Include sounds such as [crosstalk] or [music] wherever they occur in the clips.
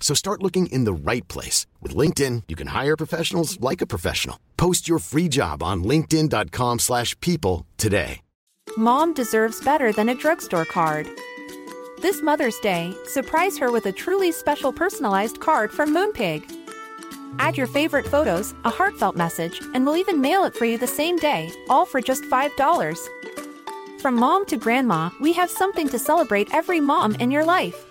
So start looking in the right place. With LinkedIn, you can hire professionals like a professional. Post your free job on linkedin.com slash people today. Mom deserves better than a drugstore card. This Mother's Day, surprise her with a truly special personalized card from Moonpig. Add your favorite photos, a heartfelt message, and we'll even mail it for you the same day, all for just $5. From mom to grandma, we have something to celebrate every mom in your life.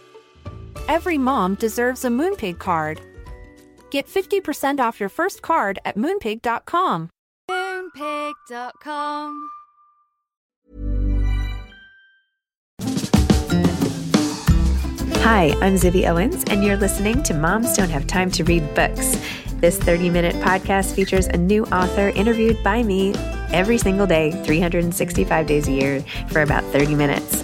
Every mom deserves a Moonpig card. Get 50% off your first card at moonpig.com. Moonpig.com. Hi, I'm Zibby Owens, and you're listening to Moms Don't Have Time to Read Books. This 30 minute podcast features a new author interviewed by me every single day, 365 days a year, for about 30 minutes.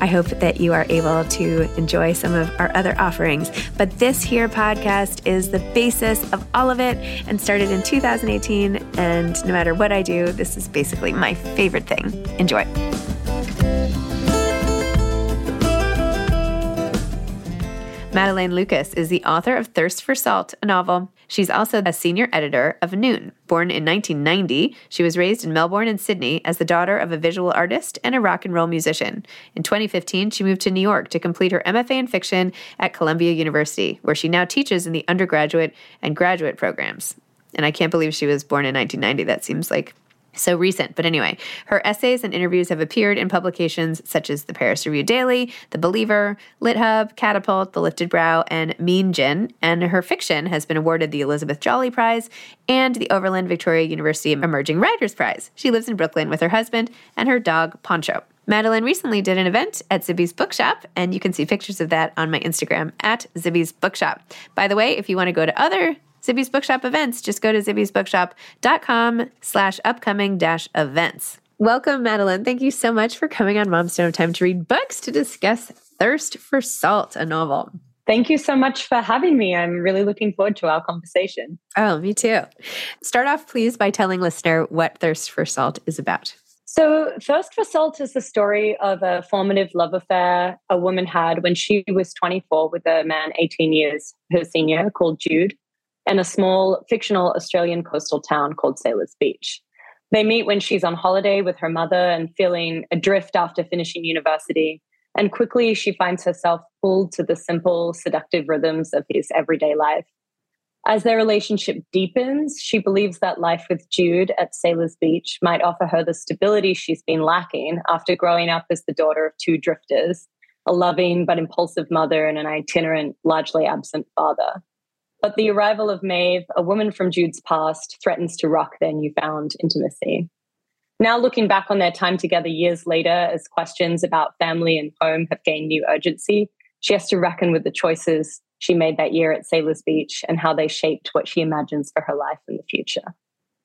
I hope that you are able to enjoy some of our other offerings. But this here podcast is the basis of all of it and started in 2018. And no matter what I do, this is basically my favorite thing. Enjoy. Madelaine Lucas is the author of Thirst for Salt, a novel. She's also a senior editor of Noon. Born in 1990, she was raised in Melbourne and Sydney as the daughter of a visual artist and a rock and roll musician. In 2015, she moved to New York to complete her MFA in fiction at Columbia University, where she now teaches in the undergraduate and graduate programs. And I can't believe she was born in 1990. That seems like so recent. But anyway, her essays and interviews have appeared in publications such as the Paris Review Daily, The Believer, Lit Hub, Catapult, The Lifted Brow, and Meanjin. And her fiction has been awarded the Elizabeth Jolley Prize and the Overland Victoria University Emerging Writers Prize. She lives in Brooklyn with her husband and her dog, Poncho. Madelaine recently did an event at Zibby's Bookshop, and you can see pictures of that on my Instagram at Zibby's Bookshop. By the way, if you want to go to other Zibby's Bookshop events, just go to zibbysbookshop.com slash upcoming dash events. Welcome, Madelaine. Thank you so much for coming on Moms Don't Have Time to Read Books to discuss Thirst for Salt, a novel. Thank you so much for having me. I'm really looking forward to our conversation. Oh, me too. Start off, please, by telling listener what Thirst for Salt is about. So, Thirst for Salt is the story of a formative love affair a woman had when she was 24 with a man 18 years her senior called Jude and a small fictional Australian coastal town called Sailors Beach. They meet when she's on holiday with her mother and feeling adrift after finishing university. And quickly she finds herself pulled to the simple, seductive rhythms of his everyday life. As their relationship deepens, she believes that life with Jude at Sailors Beach might offer her the stability she's been lacking after growing up as the daughter of two drifters, a loving but impulsive mother, and an itinerant, largely absent father. But the arrival of Maeve, a woman from Jude's past, threatens to rock their newfound intimacy. Now, looking back on their time together years later, as questions about family and home have gained new urgency, she has to reckon with the choices she made that year at Sailors Beach and how they shaped what she imagines for her life in the future.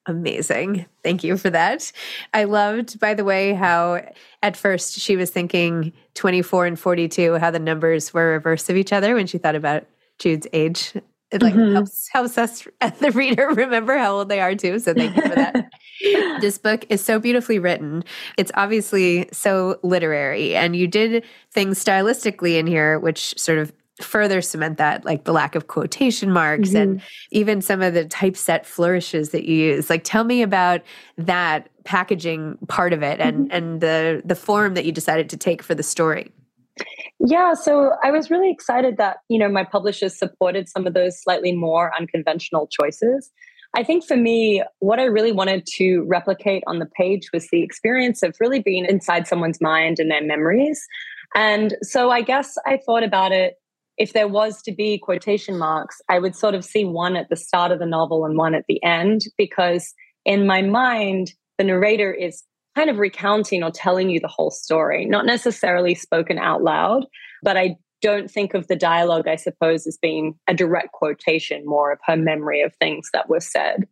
Amazing. Thank you for that. I loved, by the way, how at first she was thinking 24 and 42, how the numbers were reverse of each other when she thought about Jude's age. It like mm-hmm. helps, helps us, [laughs] the reader, remember how old they are too. So thank you for that. [laughs] this book is so beautifully written. It's obviously so literary, and you did things stylistically in here, which sort of further cement that, like the lack of quotation marks mm-hmm. and even some of the typeset flourishes that you use. Like, tell me about that packaging part of it and mm-hmm. and the the form that you decided to take for the story. Yeah, so I was really excited that you know my publishers supported some of those slightly more unconventional choices. I think for me, what I really wanted to replicate on the page was the experience of really being inside someone's mind and their memories. And so I guess I thought about it if there was to be quotation marks, I would sort of see one at the start of the novel and one at the end, because in my mind, the narrator is kind of recounting or telling you the whole story, not necessarily spoken out loud, but I don't think of the dialogue, I suppose, as being a direct quotation, more of her memory of things that were said.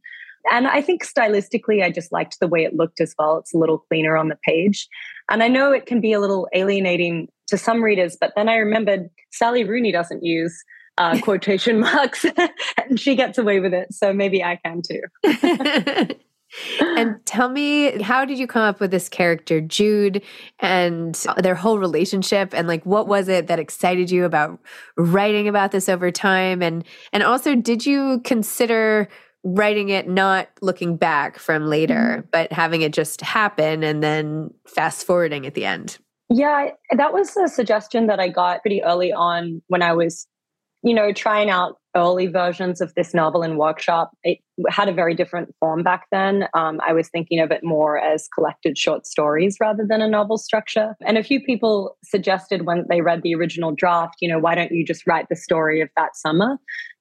And I think stylistically, I just liked the way it looked as well. It's a little cleaner on the page. And I know it can be a little alienating to some readers, but then I remembered Sally Rooney doesn't use uh, [laughs] quotation marks [laughs] and she gets away with it. So maybe I can too. [laughs] and [gasps] tell me, how did you come up with this character, Jude, and their whole relationship? And like, what was it that excited you about writing about this over time? And and also, did you consider writing it not looking back from later, mm-hmm. but having it just happen and then fast forwarding at the end? Yeah, that was a suggestion that I got pretty early on when I was, you know, trying out early versions of this novel in workshop. It had a very different form back then. Um, I was thinking of it more as collected short stories rather than a novel structure. And a few people suggested when they read the original draft, you know, why don't you just write the story of that summer?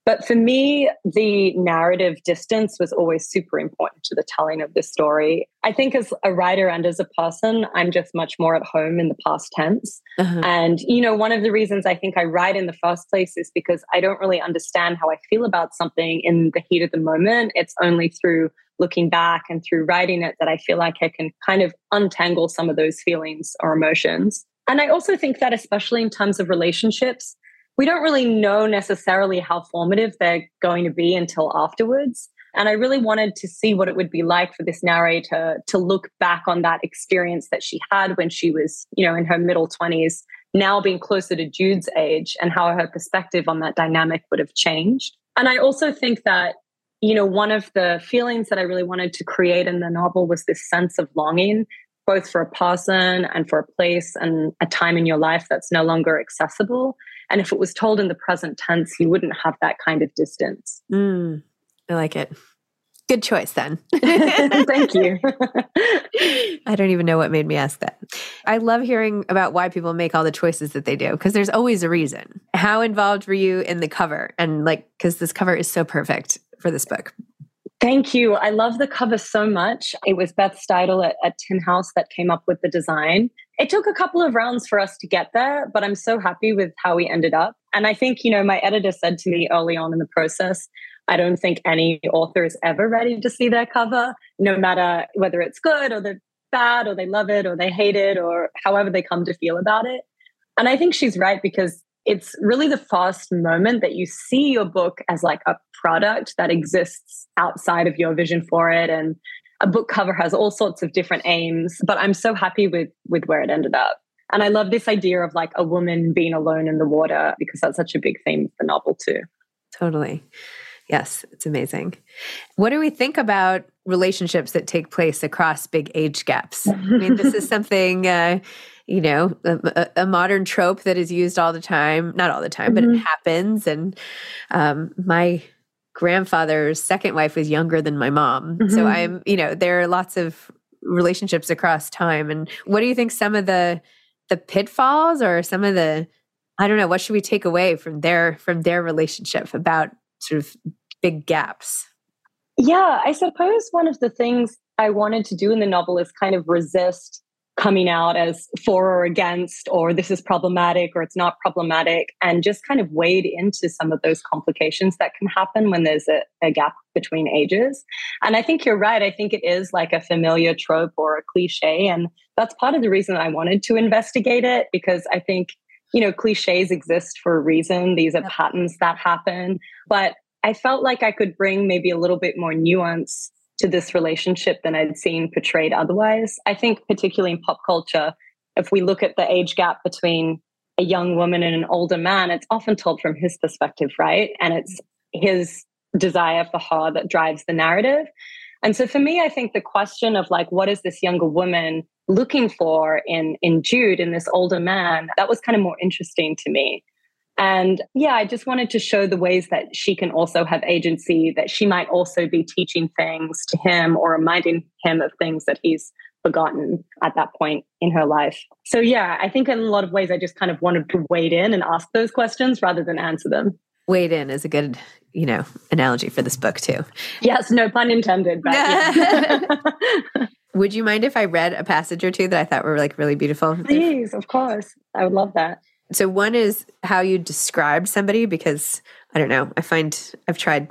But for me, the narrative distance was always super important to the telling of the story. I think as a writer and as a person, I'm just much more at home in the past tense. Uh-huh. And, you know, one of the reasons I think I write in the first place is because I don't really understand how I feel about something in the heat of the moment. It's only through looking back and through writing it that I feel like I can kind of untangle some of those feelings or emotions. And I also think that, especially in terms of relationships, we don't really know necessarily how formative they're going to be until afterwards. And I really wanted to see what it would be like for this narrator to look back on that experience that she had when she was, you know, in her middle 20s, now being closer to Jude's age and how her perspective on that dynamic would have changed. And I also think that, you know, one of the feelings that I really wanted to create in the novel was this sense of longing, both for a person and for a place and a time in your life that's no longer accessible. And if it was told in the present tense, you wouldn't have that kind of distance. Mm, I like it. Good choice then. [laughs] [laughs] Thank you. I don't even know what made me ask that. I love hearing about why people make all the choices that they do because there's always a reason. How involved were you in the cover? And like, because this cover is so perfect for this book. Thank you. I love the cover so much. It was Beth Steidle at, at Tin House that came up with the design. It took a couple of rounds for us to get there, but I'm so happy with how we ended up. And I think, you know, my editor said to me early on in the process, I don't think any author is ever ready to see their cover, no matter whether it's good or they're bad or they love it or they hate it or however they come to feel about it. And I think she's right because it's really the first moment that you see your book as like a product that exists outside of your vision for it. And a book cover has all sorts of different aims but i'm so happy with with where it ended up. And i love this idea of like a woman being alone in the water because that's such a big theme of the novel too. Totally. Yes it's amazing. What do we think about relationships that take place across big age gaps? I mean this is [laughs] something uh, you know, a, a, modern trope that is used all the time. Not all the time, mm-hmm. but it mm-hmm. happens. And um, my grandfather's second wife was younger than my mom. Mm-hmm. So I'm, you know, there are lots of relationships across time. And what do you think some of the the pitfalls or some of the I don't know, what should we take away from their from their relationship about sort of big gaps? Yeah, I suppose one of the things I wanted to do in the novel is kind of resist coming out as for or against, or this is problematic or it's not problematic, and just kind of wade into some of those complications that can happen when there's a, a, gap between ages. And I think you're right. I think it is like a familiar trope or a cliche. And that's part of the reason I wanted to investigate it, because I think, you know, cliches exist for a reason. These are patterns that happen. But I felt like I could bring maybe a little bit more nuance to this relationship than I'd seen portrayed otherwise. I think, particularly in pop culture, if we look at the age gap between a young woman and an older man, it's often told from his perspective, right? And it's his desire for her that drives the narrative. And so for me, I think the question of like, what is this younger woman looking for in in Jude, in this older man, that was kind of more interesting to me. And yeah, I just wanted to show the ways that she can also have agency, that she might also be teaching things to him or reminding him of things that he's forgotten at that point in her life. So yeah, I think in a lot of ways I just kind of wanted to wade in and ask those questions rather than answer them. Wade in is a good, you know, analogy for this book too. Yes, no pun intended. But yeah. [laughs] [laughs] Would you mind if I read a passage or two that I thought were like really beautiful? Please, of course. I would love that. So one is how you describe somebody because I don't know. I find I've tried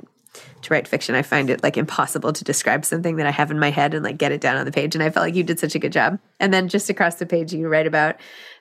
to write fiction. I find it like impossible to describe something that I have in my head and like get it down on the page. And I felt like you did such a good job. And then just across the page, you write about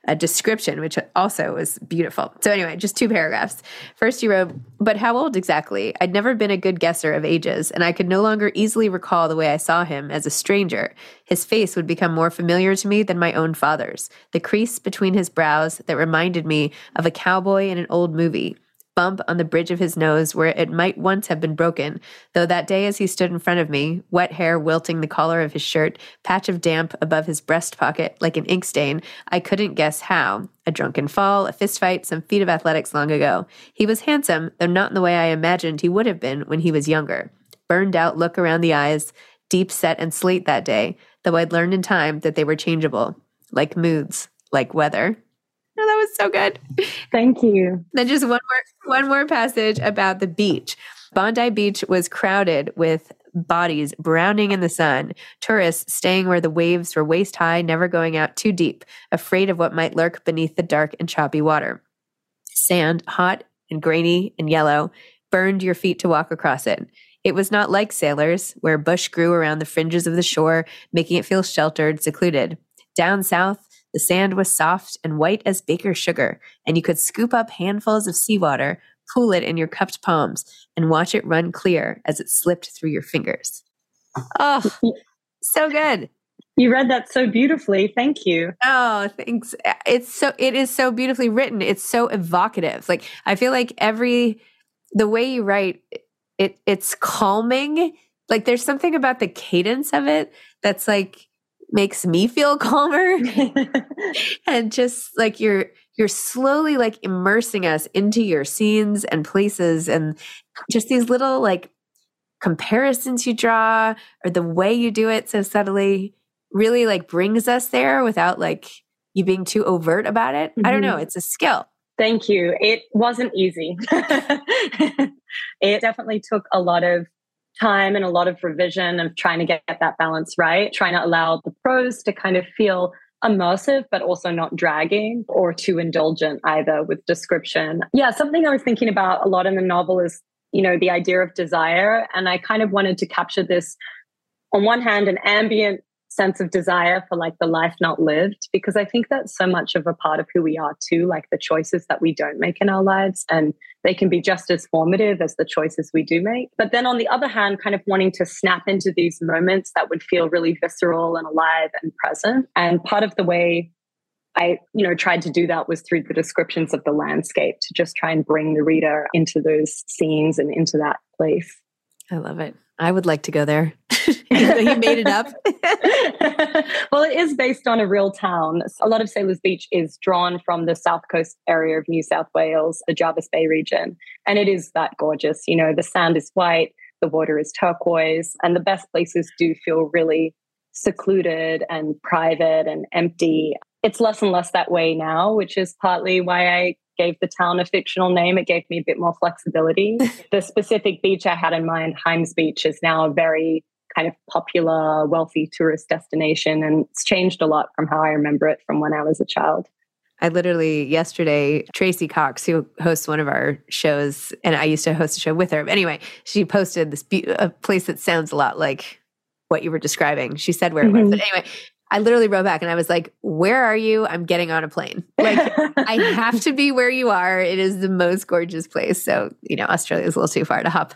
a description, which also was beautiful. So, anyway, just two paragraphs. First, you wrote, But how old exactly? I'd never been a good guesser of ages, and I could no longer easily recall the way I saw him as a stranger. His face would become more familiar to me than my own father's, the crease between his brows that reminded me of a cowboy in an old movie bump on the bridge of his nose where it might once have been broken, though that day as he stood in front of me, wet hair wilting the collar of his shirt, patch of damp above his breast pocket like an ink stain, I couldn't guess how. A drunken fall, a fistfight, some feat of athletics long ago. He was handsome, though not in the way I imagined he would have been when he was younger. Burned out look around the eyes, deep set and slate that day, though I'd learned in time that they were changeable, like moods, like weather. Oh, that was so good. Thank you. Then just one more one more passage about the beach. Bondi Beach was crowded with bodies browning in the sun, tourists staying where the waves were waist high, never going out too deep, afraid of what might lurk beneath the dark and choppy water. Sand, hot and grainy and yellow, burned your feet to walk across it. It was not like sailors, where bush grew around the fringes of the shore, making it feel sheltered, secluded. Down south, the sand was soft and white as baker's sugar, and you could scoop up handfuls of seawater, pool it in your cupped palms, and watch it run clear as it slipped through your fingers. Oh, [laughs] so good. You read that so beautifully. Thank you. Oh, thanks. It's so it is so beautifully written. It's so evocative. Like I feel like every the way you write it it's calming. Like there's something about the cadence of it that's like makes me feel [laughs] calmer [laughs] and just like you're you're slowly like immersing us into your scenes and places and just these little like comparisons you draw or the way you do it so subtly really like brings us there without like you being too overt about it mm-hmm. i don't know mm-hmm. it's a skill thank you it wasn't easy [laughs] it definitely took a lot of time and a lot of revision of trying to get that balance right, trying to allow the prose to kind of feel immersive, but also not dragging or too indulgent either with description. Yeah, something I was thinking about a lot in the novel is, you know, the idea of desire. And I kind of wanted to capture this on one hand, an ambient sense of desire for like the life not lived because i think that's so much of a part of who we are too like the choices that we don't make in our lives and they can be just as formative as the choices we do make but then on the other hand kind of wanting to snap into these moments that would feel really visceral and alive and present and part of the way I, you know, tried to do that was through the descriptions of the landscape to just try and bring the reader into those scenes and into that place. I love it. I would like to go there. [laughs] he made it up. [laughs] well, it is based on a real town. A lot of Sailors Beach is drawn from the south coast area of New South Wales, the Jervis Bay region. And it is that gorgeous. You know, the sand is white, the water is turquoise, and the best places do feel really secluded and private and empty. It's less and less that way now, which is partly why I gave the town a fictional name. It gave me a bit more flexibility. [laughs] the specific beach I had in mind, Hyams Beach, is now a very kind of popular, wealthy tourist destination. And it's changed a lot from how I remember it from when I was a child. I literally yesterday, Tracy Cox, who hosts one of our shows, and I used to host a show with her. Anyway, she posted this be- a place that sounds a lot like what you were describing. She said where it was, mm-hmm. but anyway, I literally wrote back and I was like, "Where are you? I'm getting on a plane. [laughs] Like, I have to be where you are. It is the most gorgeous place. So, you know, Australia is a little too far to hop,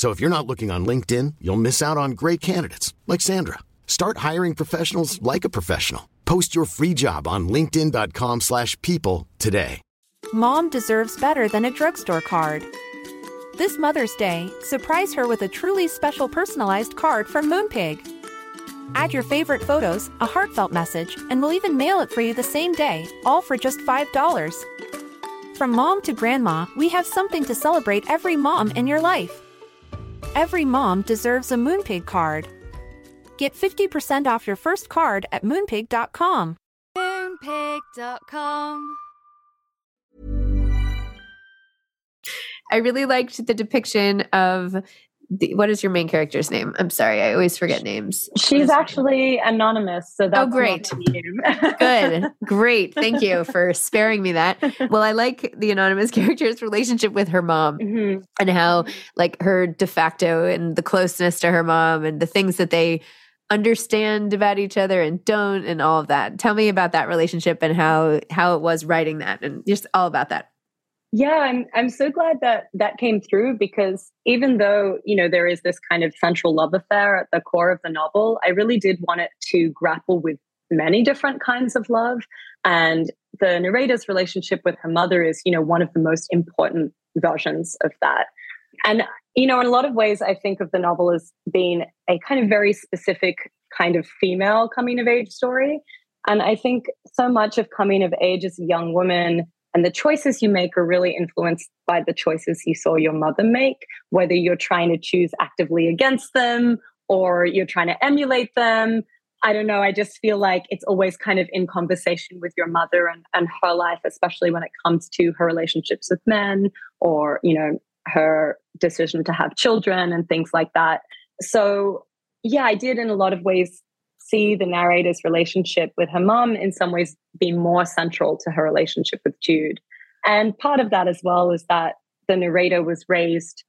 So if you're not looking on LinkedIn, you'll miss out on great candidates like Sandra. Start hiring professionals like a professional. Post your free job on linkedin.com/people today. Mom deserves better than a drugstore card. This Mother's Day, surprise her with a truly special personalized card from Moonpig. Add your favorite photos, a heartfelt message, and we'll even mail it for you the same day, all for just $5. From mom to grandma, we have something to celebrate every mom in your life. Every mom deserves a Moonpig card. Get 50% off your first card at moonpig.com. Moonpig.com. I really liked the depiction of the, what is your main character's name? I'm sorry, I always forget names. She's actually anonymous, so that's oh great. [laughs] good, great. Thank you for sparing me that. Well, I like the anonymous [laughs] character's relationship with her mom Mhm. and how, like, her de facto and the closeness to her mom and the things that they understand about each other and don't and all of that. Tell me about that relationship and how how it was writing that and just all about that. Yeah, I'm I'm so glad that that came through because even though, you know, there is this kind of central love affair at the core of the novel, I really did want it to grapple with many different kinds of love and the narrator's relationship with her mother is, you know, one of the most important versions of that. And you know, in a lot of ways I think of the novel as being a kind of very specific kind of female coming of age story. And I think so much of coming of age as a young woman and the choices you make are really influenced by the choices you saw your mother make, whether you're trying to choose actively against them or you're trying to emulate them. I don't know. I just feel like it's always kind of in conversation with your mother and, and her life, especially when it comes to her relationships with men or, you know, her decision to have children and things like that. So, yeah, I did in a lot of ways see the narrator's relationship with her mom in some ways be more central to her relationship with Jude. And part of that as well is that the narrator was raised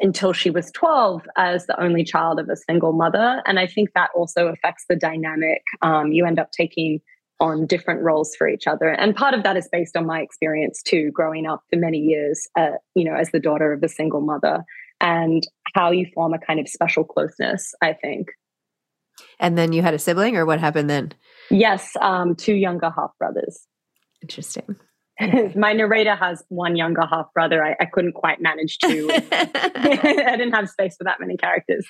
until she was 12 as the only child of a single mother. And I think that also affects the dynamic. Um, you end up taking on different roles for each other. And part of that is based on my experience too, growing up for many years, uh, you know, as the daughter of a single mother and how you form a kind of special closeness, I think. And then you had a sibling, or what happened then? Yes, um, two younger half brothers. Interesting. [laughs] My narrator has one younger half brother. I, I couldn't quite manage to. [laughs] [laughs] I didn't have space for that many characters.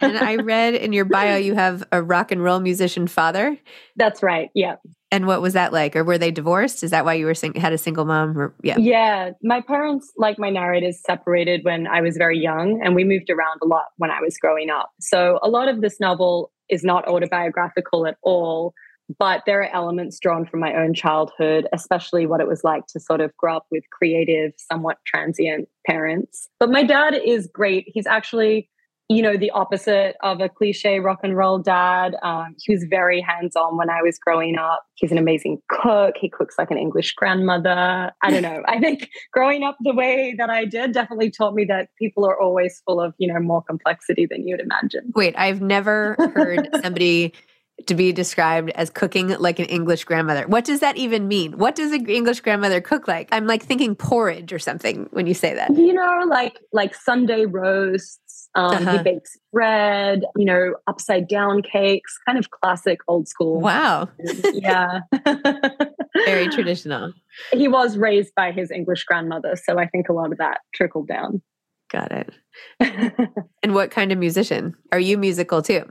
and I read in your bio you have a rock and roll musician father. That's right. Yeah. And what was that like? Or were they divorced? Is that why you were sing- had a single mom? Or, yeah. Yeah. My parents, like my narrators, separated when I was very young, and we moved around a lot when I was growing up. So a lot of this novel is not autobiographical at all, but there are elements drawn from my own childhood, especially what it was like to sort of grow up with creative, somewhat transient parents. But my dad is great. He's actually you know, the opposite of a cliche rock and roll dad. Um, he was very hands on when I was growing up. He's an amazing cook. He cooks like an English grandmother. I don't know. I think growing up the way that I did definitely taught me that people are always full of, you know, more complexity than you'd imagine. Wait, I've never [laughs] heard somebody to be described as cooking like an English grandmother. What does that even mean? What does an English grandmother cook like? I'm like thinking porridge or something when you say that. You know, like like Sunday roasts um, uh-huh. He bakes bread, you know, upside down cakes, kind of classic old school. Wow. [laughs] yeah. [laughs] Very [laughs] traditional. He was raised by his English grandmother. So I think a lot of that trickled down. Got it. and what kind of musician? Are you musical too?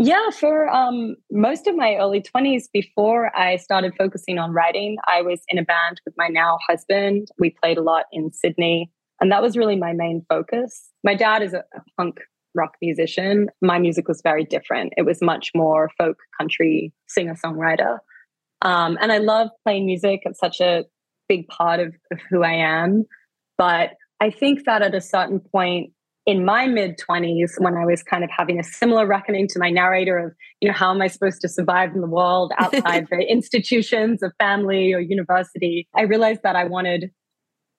Yeah, for um, most of my early 20s, before I started focusing on writing, I was in a band with my now husband. We played a lot in Sydney. And that was really my main focus. My dad is a, a punk rock musician. My music was very different. It was much more folk country singer songwriter. Um, and I love playing music. It's such a big part of, of who I am. But I think that at a certain point in my mid 20s, when I was kind of having a similar reckoning to my narrator of, you know, how am I supposed to survive in the world [laughs] outside the institutions of family or university, I realized that I wanted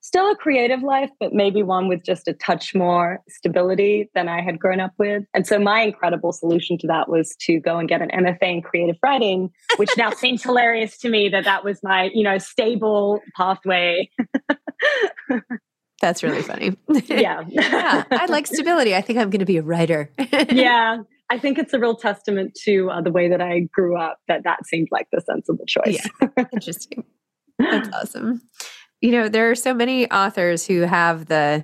still a creative life, but maybe one with just a touch more stability than I had grown up with. And so my incredible solution to that was to go and get an MFA in creative writing, which now [laughs] seems hilarious to me that that was my, you know, stable pathway. [laughs] That's really funny. [laughs] Yeah. yeah. I like stability. I think I'm going to be a writer. yeah. I think it's a real testament to uh, the way that I grew up that that seemed like the sensible choice. Yeah. Interesting. That's awesome you know there are so many authors who have the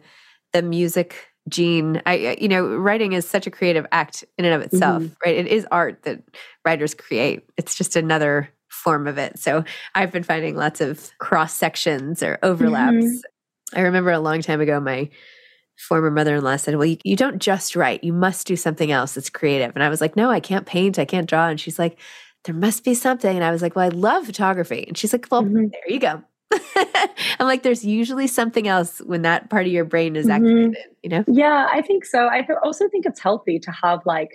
the music gene. I you know writing is such a creative act in and of itself mm-hmm. right? It is art that writers create. It's just another form of it. So i've been finding lots of cross sections or overlaps. Mm-hmm. i remember a long time ago my former mother-in-law said well you, you don't just write you must do something else that's creative. And i was like no i can't paint i can't draw. And she's like there must be something. And i was like well i love photography. And she's like well mm-hmm. there you go [laughs] I'm like, there's usually something else when that part of your brain is activated, mm-hmm. you know? Yeah, I think so. I also think it's healthy to have like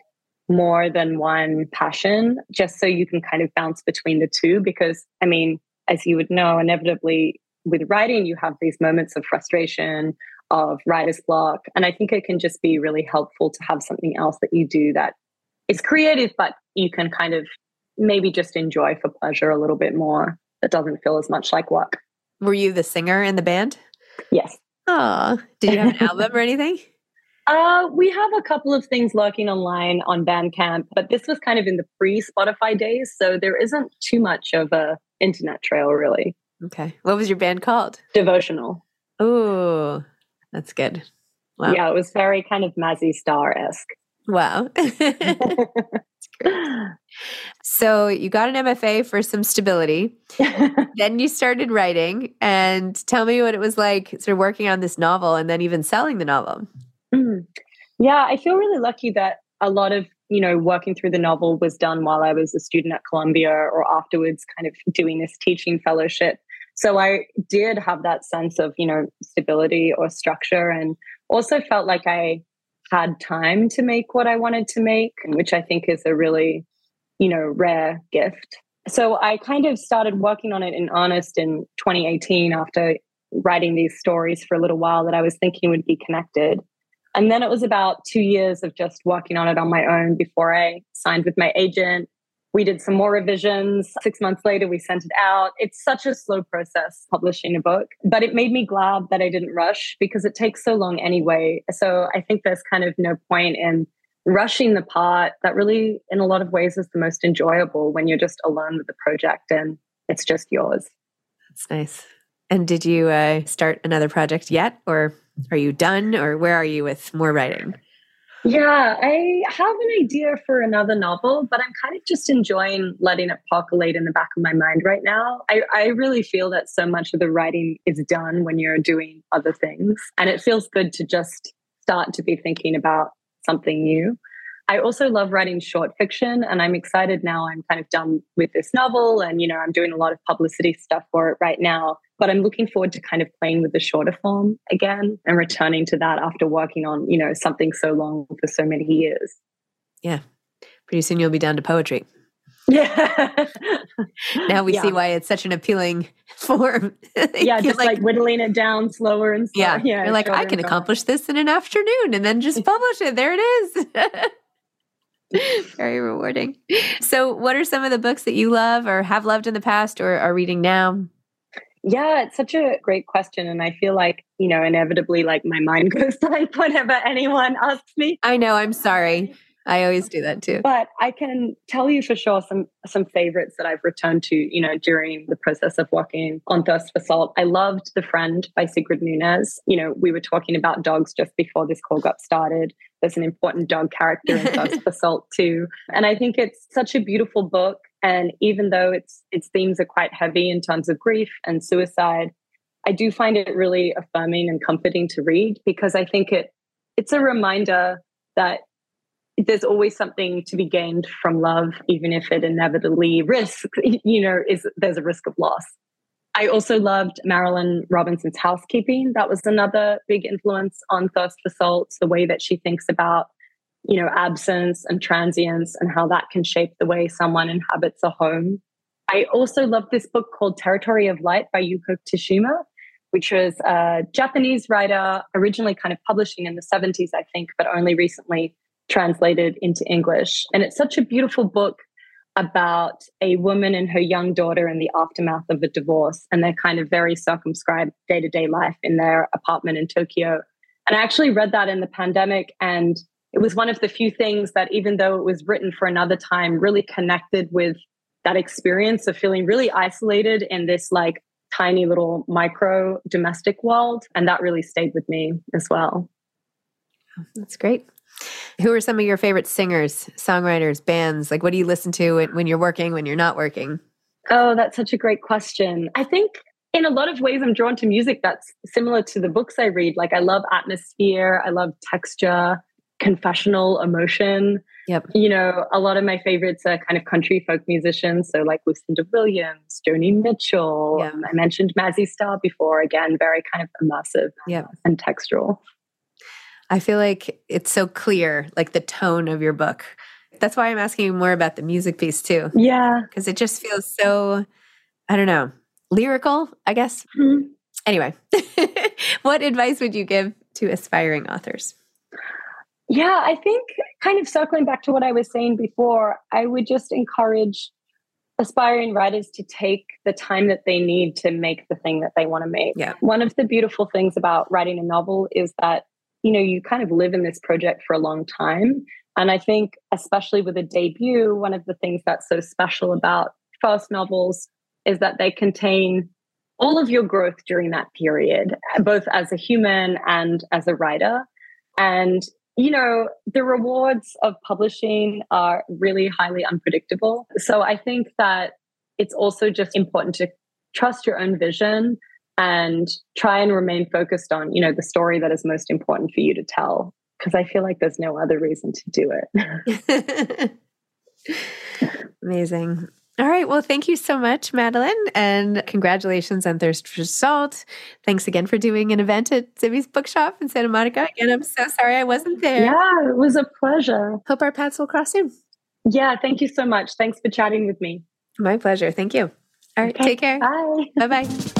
more than one passion just so you can kind of bounce between the two. Because, I mean, as you would know, inevitably with writing, you have these moments of frustration, of writer's block. And I think it can just be really helpful to have something else that you do that is creative, but you can kind of maybe just enjoy for pleasure a little bit more that doesn't feel as much like work. Were you the singer in the band? Yes. Oh, did you have an album or anything? [laughs] Uh, we have a couple of things lurking online on Bandcamp, but this was kind of in the pre Spotify days, so there isn't too much of a internet trail really. Okay. What was your band called? Devotional. Oh, that's good. Wow. Yeah, it was very kind of Mazzy Star esque. Wow. [laughs] so you got an MFA for some stability. [laughs] then you started writing and tell me what it was like sort of working on this novel and then even selling the novel. Mm. Yeah, I feel really lucky that a lot of, you know, working through the novel was done while I was a student at Columbia or afterwards kind of doing this teaching fellowship. So I did have that sense of, you know, stability or structure and also felt like I had time to make what I wanted to make, which I think is a really, you know, rare gift. So I kind of started working on it in earnest in 2018 after writing these stories for a little while that I was thinking would be connected. And then it was about two years of just working on it on my own before I signed with my agent we did some more revisions. Six months later, we sent it out. It's such a slow process publishing a book, but it made me glad that I didn't rush because it takes so long anyway. So I think there's kind of no point in rushing the part that really, in a lot of ways, is the most enjoyable when you're just alone with the project and it's just yours. That's nice. And did you uh, start another project yet, or are you done, or where are you with more writing? Yeah, I have an idea for another novel, but I'm kind of just enjoying letting it percolate in the back of my mind right now. I, I really feel that so much of the writing is done when you're doing other things. And it feels good to just start to be thinking about something new. I also love writing short fiction, and I'm excited now. I'm kind of done with this novel, and you know, I'm doing a lot of publicity stuff for it right now. But I'm looking forward to kind of playing with the shorter form again and returning to that after working on you know something so long for so many years. Yeah, pretty soon you'll be down to poetry. Yeah. [laughs] now we Yeah. see why it's such an appealing [laughs] form. [laughs] yeah, just like, whittling it down slower and slower. yeah, yeah. You're like, I can accomplish this in an afternoon and then just publish it. There it is. [laughs] Very rewarding. So, what are some of the books that you love or have loved in the past or are reading now? Yeah, it's such a great question. And I feel like, you know, inevitably, like my mind [laughs] goes blank whenever anyone asks me. I know, I'm sorry. I always do that too. But I can tell you for sure some some favorites that I've returned to, you know, during the process of working on Thirst for Salt. I loved The Friend by Sigrid Nunez. You know, we were talking about dogs just before this call got started. There's an important dog character in Thirst [laughs] for Salt too. And I think it's such a beautiful book. And even though its its themes are quite heavy in terms of grief and suicide, I do find it really affirming and comforting to read because I think it it's a reminder that there's always something to be gained from love, even if it inevitably risks, you know, is there's a risk of loss. I also loved Marilynne Robinson's housekeeping. That was another big influence on Thirst for Salt, the way that she thinks about, you know, absence and transience and how that can shape the way someone inhabits a home. I also loved this book called Territory of Light by Yuko Tsushima, which was a Japanese writer, originally kind of publishing in the 70s, I think, but only recently translated into English. And it's such a beautiful book about a woman and her young daughter in the aftermath of a divorce and their kind of very circumscribed day to day life in their apartment in Tokyo. And I actually read that in the pandemic. And it was one of the few things that, even though it was written for another time, really connected with that experience of feeling really isolated in this like tiny little micro domestic world. And that really stayed with me as well. That's great. Who are some of your favorite singers, songwriters, bands? Like, what do you listen to when- you're working, when you're not working? Oh, that's such a great question. I think in a lot of ways, I'm drawn to music that's similar to the books I read. Like, I love atmosphere, I love texture, confessional emotion. Yep. You know, a lot of my favorites are kind of country folk musicians. So, like Lucinda Williams, Joni Mitchell. Yeah. Um, I mentioned Mazzy Star before. Again, very kind of immersive Yep. and textural. I feel like it's so clear, like the tone of your book. That's why I'm asking you more about the music piece too, Yeah. because it just feels so, I don't know, lyrical, I guess. Mhm. Anyway, [laughs] what advice would you give to aspiring authors? Yeah, I think kind of circling back to what I was saying before, I would just encourage aspiring writers to take the time that they need to make the thing that they want to make. Yeah. One of the beautiful things about writing a novel is that, you know, you kind of live in this project for a long time. And I think, especially with a debut, one of the things that's so special about first novels is that they contain all of your growth during that period, both as a human and as a writer. And you know, the rewards of publishing are really highly unpredictable. So I think that it's also just important to trust your own vision and try and remain focused on, you know, the story that is most important for you to tell. Because I feel like there's no other reason to do it. [laughs] Amazing. All right. Well, thank you so much, Madelaine. And congratulations on Thirst for Salt. Thanks again for doing an event at Zibby's Bookshop in Santa Monica. Again, I'm so sorry I wasn't there. yeah, it was a pleasure. Hope our paths will cross soon. Yeah, thank you so much. Thanks for chatting with me. My pleasure. Thank you. All right. Okay, Take care. Bye. Bye bye.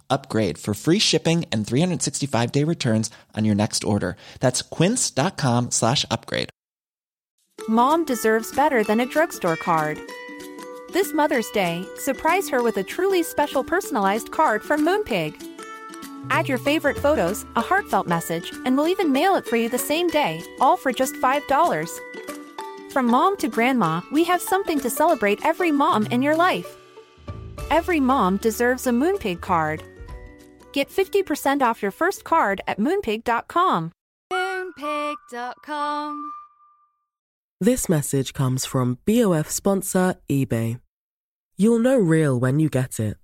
upgrade for free shipping and 365 day returns on your next order. That's quince.com slash upgrade. Mom deserves better than a drugstore card. This Mother's Day, surprise her with a truly special personalized card from Moonpig. Add your favorite photos, a heartfelt message, and we'll even mail it for you the same day, all for just $5. From mom to grandma, we have something to celebrate every mom in your life. Every mom deserves a Moonpig card. Get 50% off your first card at moonpig.com. Moonpig.com. This message comes from BOF sponsor eBay. You'll know real when you get it.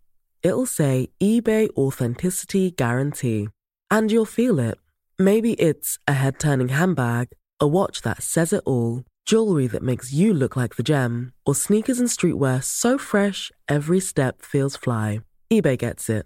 It'll say eBay Authenticity Guarantee. And you'll feel it. Maybe it's a head turning handbag, a watch that says it all jewelry that makes you look like the gem, or sneakers and streetwear so fresh every step feels fly. eBay gets it.